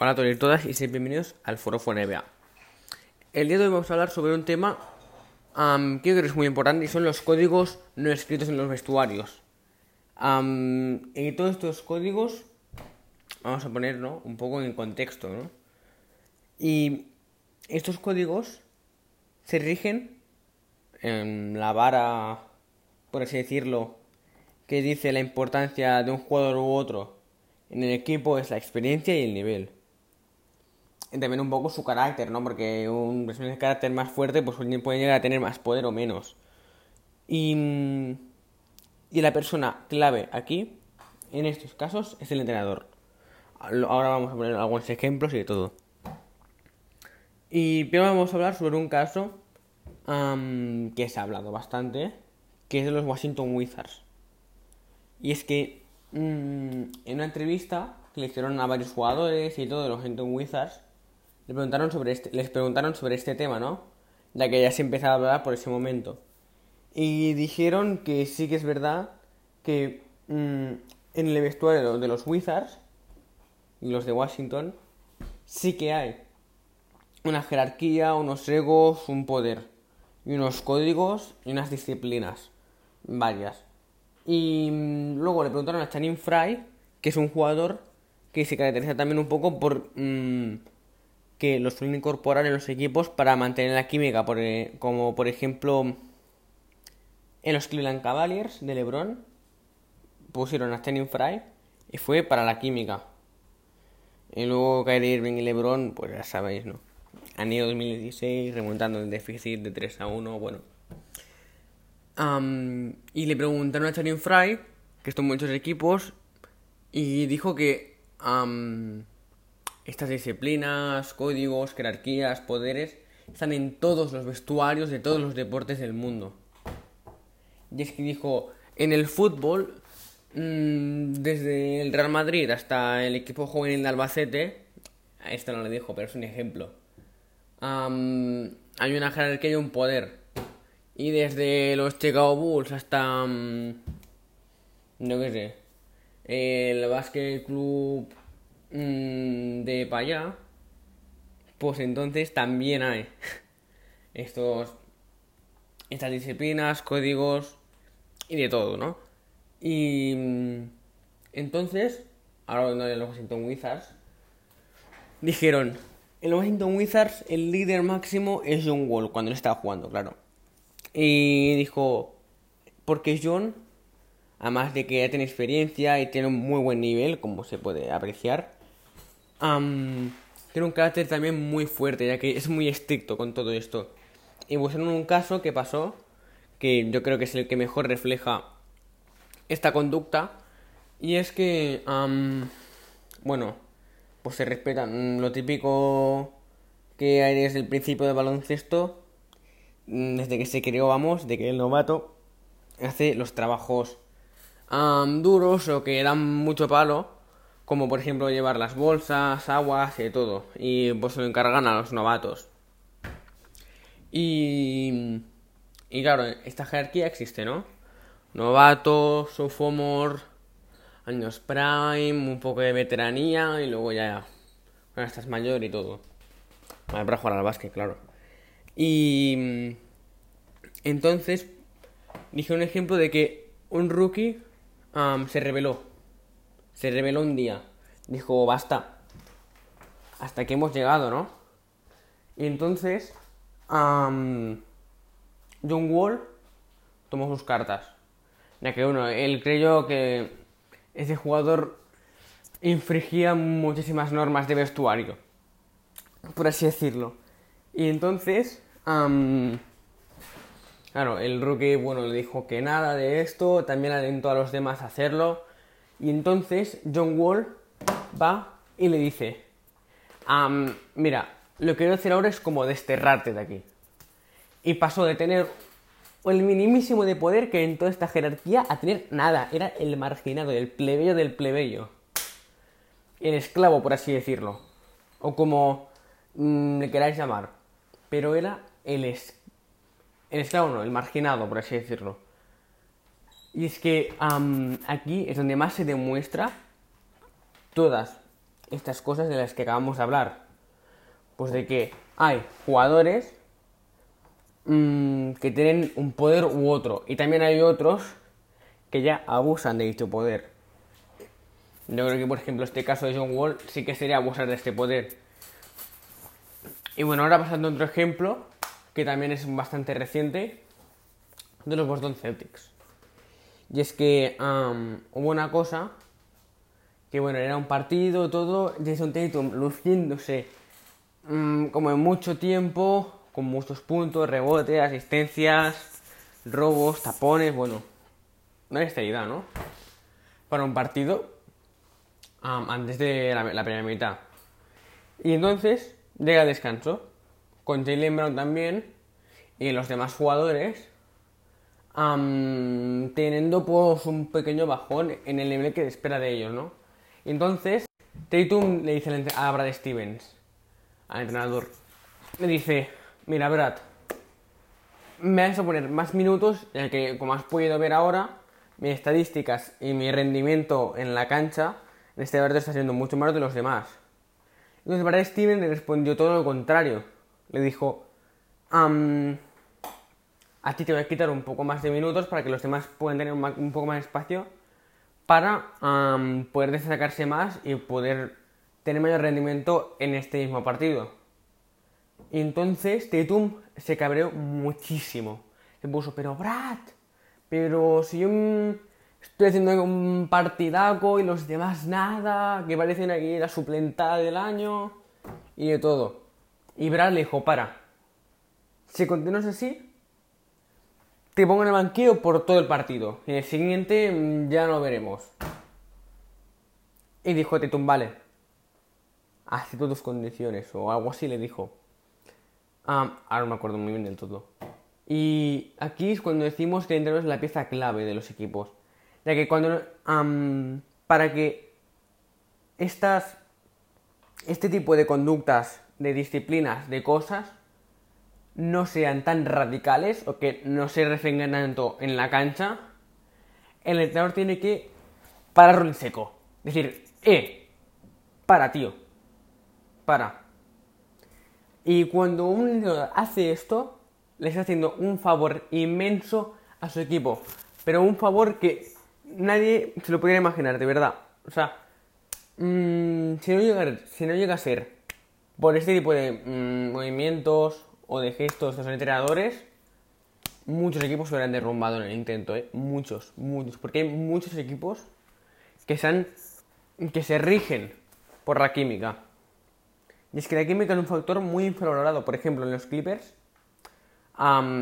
Hola a todos y todas y bienvenidos al Foro NBA. El día de hoy vamos a hablar sobre un tema que creo que es muy importante y son los códigos no escritos en los vestuarios. en todos estos códigos vamos a poner un poco en contexto. ¿no? Y estos códigos se rigen en la vara, por así decirlo, que dice la importancia de un jugador u otro en el equipo es la experiencia y el nivel también un poco su carácter, ¿no? Porque un personaje de carácter más fuerte pues puede llegar a tener más poder o menos. Y, y la persona clave aquí, en estos casos, es el entrenador. Ahora vamos a poner algunos ejemplos y de todo. Y primero vamos a hablar sobre un caso que se ha hablado bastante, que es de los Washington Wizards. Y es que mm, en una entrevista que le hicieron a varios jugadores y todo de los Washington Wizards, les preguntaron sobre este, les preguntaron sobre este tema, ¿no? Ya que ya se empezaba a hablar por ese momento. Y dijeron que sí que es verdad que mm, en el vestuario de los Wizards y los de Washington sí que hay una jerarquía, unos egos, un poder y unos códigos y unas disciplinas varias. Y mm, luego le preguntaron a Channing Fry, que es un jugador que se caracteriza también un poco por mm, que los suelen incorporar en los equipos para mantener la química, eh, como por ejemplo en los Cleveland Cavaliers de LeBron pusieron a Stanley Fry y fue para la química. Y luego Kyrie Irving y LeBron, pues ya sabéis, ¿no? Año 2016, remontando el déficit de 3 a 1, bueno. y le preguntaron a Stanley Fry, que estuvo en muchos equipos, y dijo que estas disciplinas, códigos, jerarquías, poderes están en todos los vestuarios de todos los deportes del mundo. Y es que dijo, en el fútbol, mm, desde el Real Madrid hasta el equipo juvenil de Albacete, esto no lo dijo, pero es un ejemplo, hay una jerarquía y un poder. Y desde los Chicago Bulls hasta, mm, no qué sé, el Basket Club Mm, de para allá, pues entonces también hay estos estas disciplinas, códigos y de todo, ¿no? Y mm, entonces, ahora de los Washington Wizards, dijeron, en los Washington Wizards el líder máximo es John Wall cuando él estaba jugando, claro. Y dijo, porque John, además de que ya tiene experiencia y tiene un muy buen nivel, como se puede apreciar, tiene un carácter también muy fuerte, ya que es muy estricto con todo esto. Y pues en un caso que pasó, que yo creo que es el que mejor refleja esta conducta, y es que, bueno, pues se respeta lo típico que hay desde el principio del baloncesto, mm, desde que se creó, vamos, de que el novato hace los trabajos duros o que dan mucho palo como por ejemplo llevar las bolsas, aguas y todo. Y pues se lo encargan a los novatos. Y, y claro, esta jerarquía existe, ¿no? Novato, sophomore, años prime, un poco de veteranía y luego ya, bueno, estás mayor y todo. Para jugar al básquet, claro. Y entonces dije un ejemplo de que un rookie se reveló se reveló un día. Dijo, basta. Hasta que hemos llegado, ¿no? Y entonces, John Wall tomó sus cartas. Ya que uno, él creyó que ese jugador infringía muchísimas normas de vestuario. Por así decirlo. Y entonces, claro, el rookie, bueno, le dijo que nada de esto, también alentó a los demás a hacerlo. Y entonces John Wall va y le dice, mira, lo que quiero hacer ahora es como desterrarte de aquí. Y pasó de tener el minimísimo de poder que en toda esta jerarquía a tener nada. Era el marginado, el plebeyo del plebeyo. El esclavo, por así decirlo. O como mm, le queráis llamar. Pero era el, es el esclavo, no, el marginado, por así decirlo. Y es que aquí es donde más se demuestra todas estas cosas de las que acabamos de hablar. Pues de que hay jugadores mm, que tienen un poder u otro. Y también hay otros que ya abusan de dicho poder. Yo creo que, por ejemplo, este caso de John Wall sí que sería abusar de este poder. Y bueno, ahora pasando a otro ejemplo, que también es bastante reciente, de los Boston Celtics. Y es que hubo una cosa que bueno, era un partido, todo, Jason Tatum luciéndose mm, como en mucho tiempo, con muchos puntos, rebotes, asistencias, robos, tapones, bueno, una idea, ¿no? Para un partido antes de la, primera mitad. Y entonces llega el descanso, con Jalen Brown también y los demás jugadores teniendo pues un pequeño bajón en el nivel que espera de ellos, ¿no? Entonces, Tatum le dice a Brad Stevens, al entrenador, le dice, mira Brad, me vas a poner más minutos, ya que como has podido ver ahora, mis estadísticas y mi rendimiento en la cancha en este partido está siendo mucho más de los demás. Entonces Brad Stevens le respondió todo lo contrario. Le dijo, a ti te voy a quitar un poco más de minutos para que los demás puedan tener un poco más de espacio para poder destacarse más y poder tener mayor rendimiento en este mismo partido. Y entonces Tatum se cabreó muchísimo. Se puso, pero Brad, pero si yo estoy haciendo un partidaco y los demás nada, que parecen aquí la suplentada del año y de todo. Y Brad le dijo, para, si continúas así, te pongo en el banquillo por todo el partido. Y el siguiente mm, ya lo veremos. Y dijo Tetum, vale. Acepto tus condiciones. O algo así le dijo. Ah, ahora no me acuerdo muy bien del todo. Y aquí es cuando decimos que el entrenador es la pieza clave de los equipos. Ya que cuando... para que estas... Este tipo de conductas, de disciplinas, de cosas, no sean tan radicales o que no se refrengan tanto en la cancha, el entrenador tiene que pararlo en seco. Decir, eh, para, tío, para. Y cuando un entrenador hace esto, le está haciendo un favor inmenso a su equipo. Pero un favor que nadie se lo podría imaginar, de verdad. O sea, mm, si, no llega, si no llega a ser por este tipo de mm, movimientos o de gestos de los entrenadores, muchos equipos se hubieran derrumbado en el intento, ¿eh? Muchos, muchos. Porque hay muchos equipos que se, que se rigen por la química. Y es que la química es un factor muy infravalorado. Por ejemplo, en los Clippers,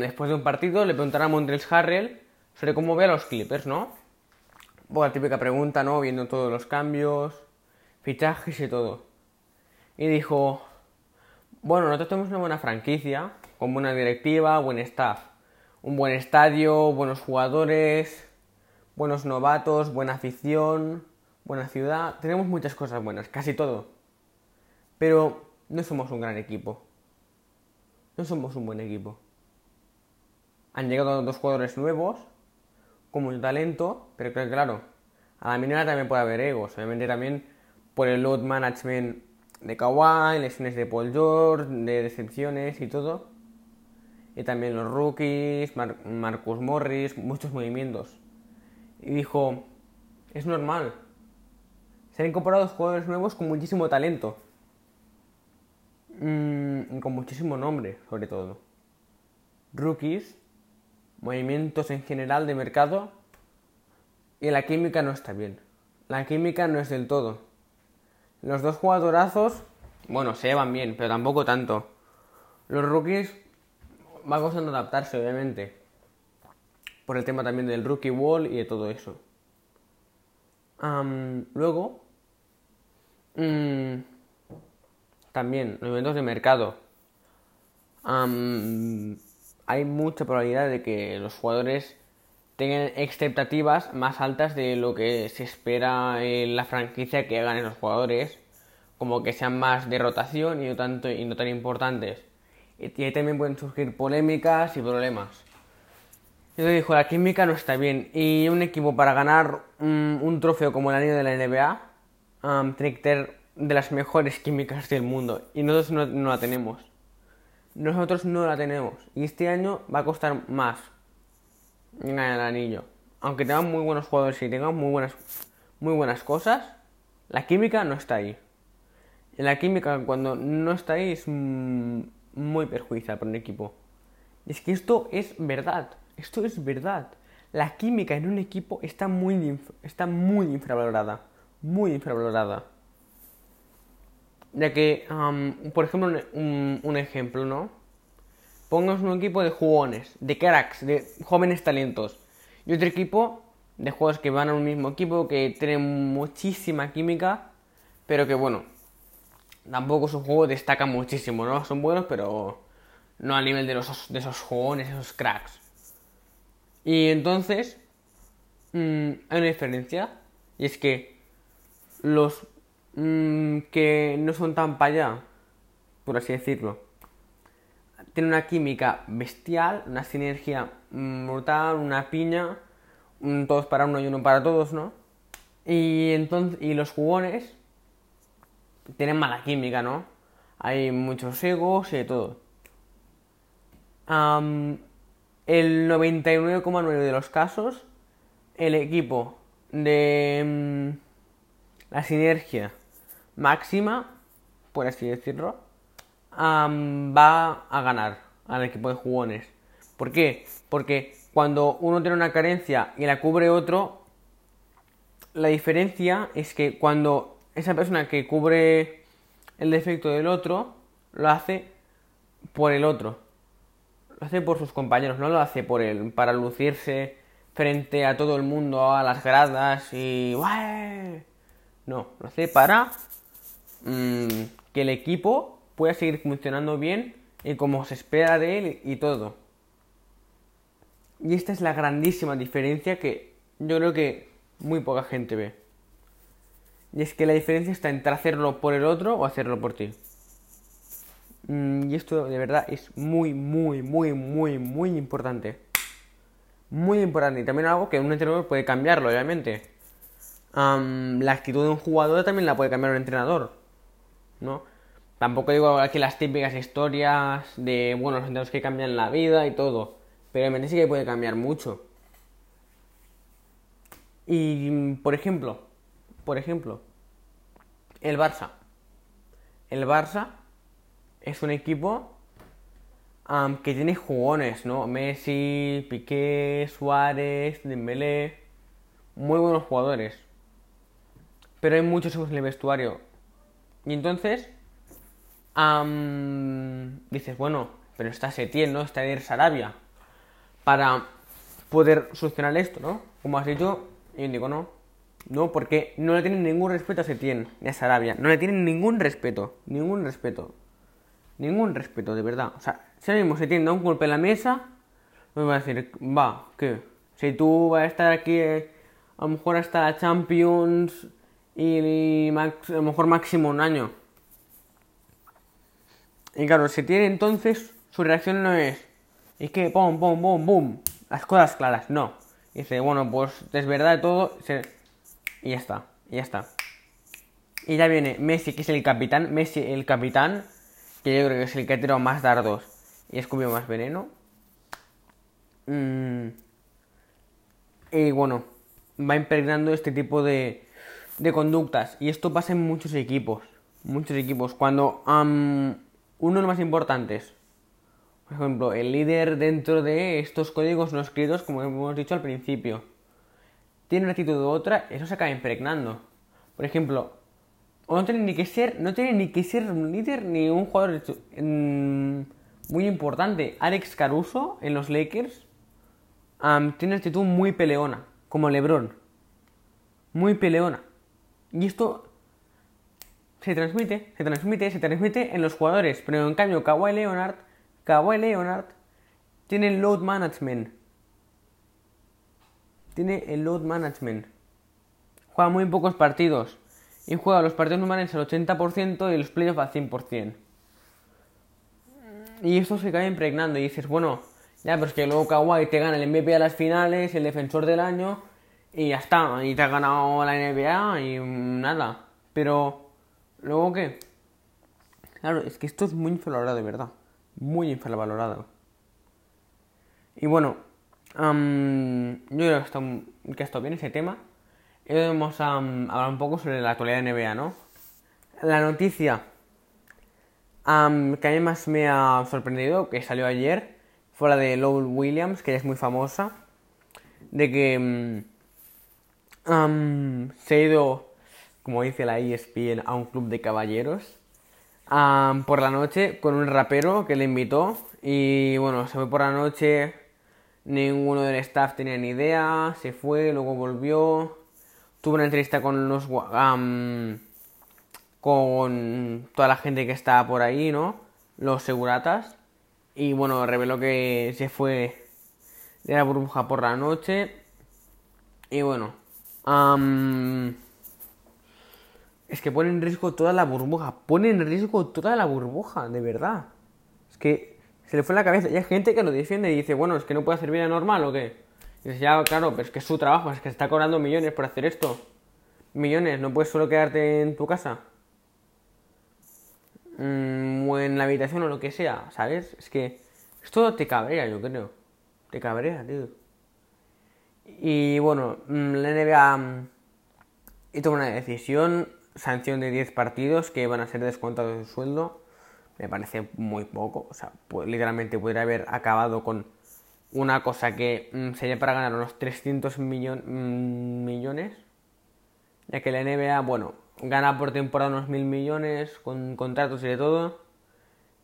después de un partido, le preguntaron a Montrezl Harrell sobre cómo ve a los Clippers, ¿no? Pues la típica pregunta, ¿no? Viendo todos los cambios, fichajes y todo. Y dijo, bueno, nosotros tenemos una buena franquicia, con buena directiva, buen staff, un buen estadio, buenos jugadores, buenos novatos, buena afición, buena ciudad. Tenemos muchas cosas buenas, casi todo. Pero no somos un gran equipo. No somos un buen equipo. Han llegado dos jugadores nuevos, con mucho talento, pero claro, a la minera también puede haber egos. Obviamente también por el load management de Kawhi, lesiones de Paul George, de decepciones y todo. Y también los rookies, Marcus Morris, muchos movimientos. Y dijo, es normal. Se han incorporado jugadores nuevos con muchísimo talento. Mm, con muchísimo nombre, sobre todo. Rookies, movimientos en general de mercado. Y la química no está bien. La química no es del todo. Los dos jugadorazos, bueno, se llevan bien, pero tampoco tanto. Los rookies va costando adaptarse, obviamente. Por el tema también del rookie wall y de todo eso. luego, mm, también, los eventos de mercado. hay mucha probabilidad de que los jugadores tengan expectativas más altas de lo que se espera en la franquicia que hagan esos jugadores, como que sean más de rotación y no, tanto, y no tan importantes. Y, ahí también pueden surgir polémicas y problemas. Entonces dijo, la química no está bien. Y un equipo para ganar un, trofeo como el año de la NBA tiene que tener de las mejores químicas del mundo y nosotros no, la tenemos. Nosotros no la tenemos y este año va a costar más ganar el anillo. Aunque tengan muy buenos jugadores y tengan muy buenas, muy buenas cosas, la química no está ahí. Y la química cuando no está ahí es muy perjudicial para un equipo. Es que esto es verdad, esto es verdad. La química en un equipo está muy, está muy infravalorada, muy infravalorada. Ya que, por ejemplo, un, ejemplo, ¿no? Pongamos un equipo de jugones, de cracks, de jóvenes talentos. Y otro equipo de juegos que van a un mismo equipo, que tienen muchísima química, pero que, bueno, tampoco su juego destaca muchísimo, ¿no? Son buenos, pero no al nivel de, los, de esos jugones, esos cracks. Y entonces, mm, hay una diferencia, y es que los Mm, que no son tan para allá, por así decirlo. Tiene una química bestial, una sinergia brutal, una piña, todos para uno y uno para todos, ¿no? Y entonces y los jugones tienen mala química, ¿no? Hay muchos egos y de todo. el 99,9 de los casos, el equipo de mm, la sinergia máxima, por así decirlo, va a ganar al equipo de jugones. ¿Por qué? Porque cuando uno tiene una carencia y la cubre otro, la diferencia es que cuando esa persona que cubre el defecto del otro, lo hace por el otro. Lo hace por sus compañeros, no lo hace por él, para lucirse frente a todo el mundo, a las gradas y... No, lo hace para Mm, que el equipo pueda seguir funcionando bien y como se espera de él y todo. Y esta es la grandísima diferencia que yo creo que muy poca gente ve. Y es que la diferencia está entre hacerlo por el otro o hacerlo por ti. Mm, y esto de verdad es muy, muy, muy, muy, muy importante. Muy importante. Y también algo que un entrenador puede cambiarlo, obviamente. la actitud de un jugador también la puede cambiar un entrenador. ¿no? Tampoco digo aquí las típicas historias de, bueno, los entrenadores que cambian la vida y todo, pero realmente sí que puede cambiar mucho. Y, por ejemplo, por ejemplo, el Barça. El Barça es un equipo que tiene jugones, ¿no? Messi, Piqué, Suárez, Dembélé, muy buenos jugadores. Pero hay muchos en el vestuario y entonces dices, bueno, pero está Setién, ¿no? Está Eder Sarabia. Para poder solucionar esto, ¿no? Como has dicho, yo digo, no. No, porque no le tienen ningún respeto a Setién ni a Sarabia. No le tienen ningún respeto. Ningún respeto. Ningún respeto, de verdad. O sea, si ahora mismo Setién da un golpe en la mesa, me va a decir, va, ¿qué? Si tú vas a estar aquí, eh, a lo mejor hasta la Champions y a lo mejor máximo un año. Y claro, si tiene entonces, su reacción no es, es que pum, pum, pum, pum, las cosas claras, no. dice, bueno, pues es verdad todo, y ya está, y ya está. Y ya viene Messi, que es el capitán, Messi el capitán, que yo creo que es el que tirado más dardos y escupió más veneno. Mm. Y bueno, va impregnando este tipo de, de conductas. Y esto pasa en muchos equipos. Muchos equipos. Cuando uno los más importantes, por ejemplo, el líder dentro de estos códigos no escritos, como hemos dicho al principio, tiene una actitud u otra, eso se acaba impregnando. Por ejemplo, no tiene ni que ser, no tiene ni que ser un líder ni un jugador muy importante. Alex Caruso en los Lakers tiene una actitud muy peleona, como LeBron. Muy peleona. Y esto se transmite, se transmite, se transmite en los jugadores. Pero en cambio, Kawhi Leonard, Kawhi Leonard tiene el load management. Tiene el load management. Juega muy pocos partidos. Y juega los partidos normales al 80% y los playoffs al 100%. Y esto se cae impregnando. Y dices, bueno, ya, pero es que luego Kawhi te gana el MVP a las finales, el defensor del año y ya está, y te has ganado la NBA y nada. Pero Luego qué? Claro, es que esto es muy infravalorado, de verdad. Muy infravalorado. Y bueno, yo creo que está, que bien ese tema. Y vamos a hablar un poco sobre la actualidad de NBA, ¿no? La noticia que a mí más me ha sorprendido, que salió ayer, fue la de Lowell Williams, que es muy famosa, de que se ha ido, como dice la ESPN, a un club de caballeros por la noche con un rapero que le invitó y bueno, se fue por la noche, ninguno del staff tenía ni idea, se fue, luego volvió, tuvo una entrevista con los con toda la gente que está por ahí, ¿no? Los seguratas. Y bueno, reveló que se fue de la burbuja por la noche. Y bueno, es que pone en riesgo toda la burbuja. Pone en riesgo toda la burbuja, de verdad. Es que se le fue en la cabeza. Y hay gente que lo defiende y dice, bueno, es que no puede hacer vida normal o qué. Y dice, ya, claro, pero es que es su trabajo, es que se está cobrando millones por hacer esto. Millones, no puedes solo quedarte en tu casa. Mm, o en la habitación o lo que sea, ¿sabes? Es que esto te cabrea, yo creo. Te cabrea, tío. Y bueno, mm, la NBA mm, y toma una decisión, sanción de 10 partidos que van a ser descontados de sueldo. Me parece muy poco, o sea, literalmente podría haber acabado con una cosa que sería para ganar unos 300 millones, ya que la NBA, bueno, gana por temporada unos mil millones con contratos y de todo.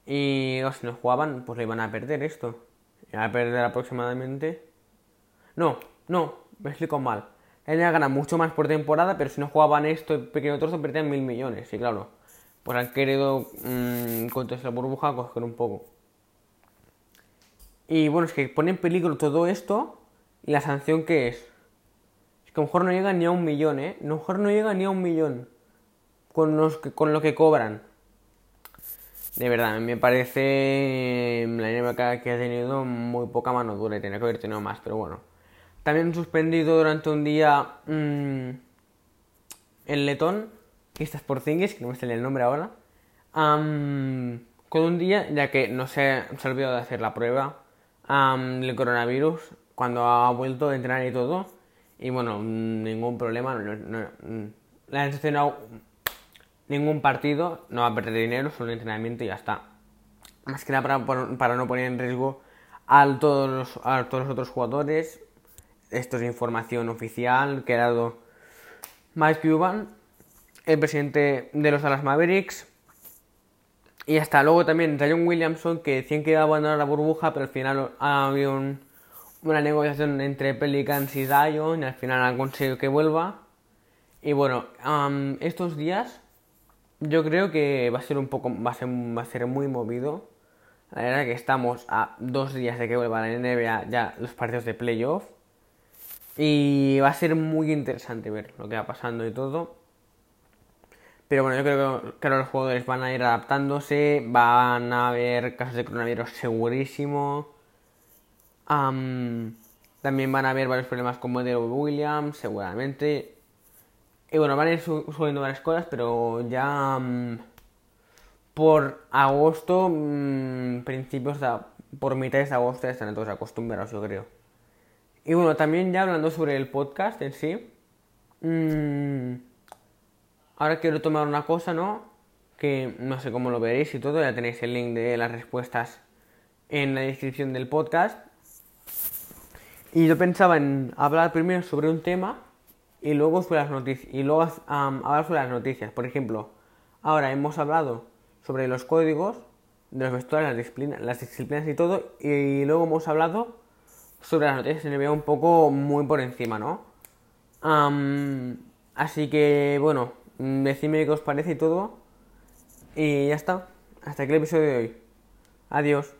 Y si no jugaban, pues le iban a perder esto. Iban a perder aproximadamente. No, no, me explico mal. Ella gana mucho más por temporada, pero si no jugaban esto pequeño trozo, perdían mil millones. Y claro, pues han querido, mmm, con toda esa burbuja, coger un poco. Y bueno, es que pone en peligro todo esto. ¿Y la sanción qué es? Es que a lo mejor no llega ni a un millón, ¿eh? A lo mejor no llega ni a un millón con, los con lo que cobran. De verdad, me parece la NBA que ha tenido muy poca mano dura y tenía que haber tenido más, pero bueno. También suspendido durante un día mmm, el letón, que está por Zingis, que no me sale el nombre ahora, con un día, ya que no se, se ha olvidado de hacer la prueba del coronavirus cuando ha vuelto a entrenar y todo. Y bueno, ningún problema. No, no, la han ningún partido, no va a perder dinero, solo entrenamiento y ya está. Más que nada para, no poner en riesgo a todos, los, a todos los otros jugadores. Esto es información oficial que ha dado Mike Cuban, el presidente de los Dallas Mavericks. Y hasta luego también Zion Williamson, que decían que iba a abandonar la burbuja, pero al final ha habido una negociación entre Pelicans y Zion y al final han conseguido que vuelva. Y bueno, estos días yo creo que va a ser un poco, va a ser, va a ser muy movido. La verdad que estamos a dos días de que vuelva la NBA ya los partidos de playoff. Y va a ser muy interesante ver lo que va pasando y todo. Pero bueno, yo creo que, los jugadores van a ir adaptándose. Van a haber casos de coronavirus segurísimo. también van a haber varios problemas con modelo Williams, seguramente. Y bueno, van a ir subiendo varias cosas, pero ya por agosto, mm, principios de, por mitad de agosto ya están todos acostumbrados, yo creo. Y bueno, también ya hablando sobre el podcast en sí, mm, ahora quiero tomar una cosa, ¿no? Que no sé cómo lo veréis y todo, ya tenéis el link de las respuestas en la descripción del podcast. Y yo pensaba en hablar primero sobre un tema y luego sobre las noticias y luego hablar sobre las noticias. Por ejemplo, ahora hemos hablado sobre los códigos de los vestuarios, las disciplinas, las disciplinas y todo, y luego hemos hablado sobre las noticias se me un poco muy por encima, ¿no? así que, bueno, decidme qué os parece y todo. Y ya está. Hasta aquí el episodio de hoy. Adiós.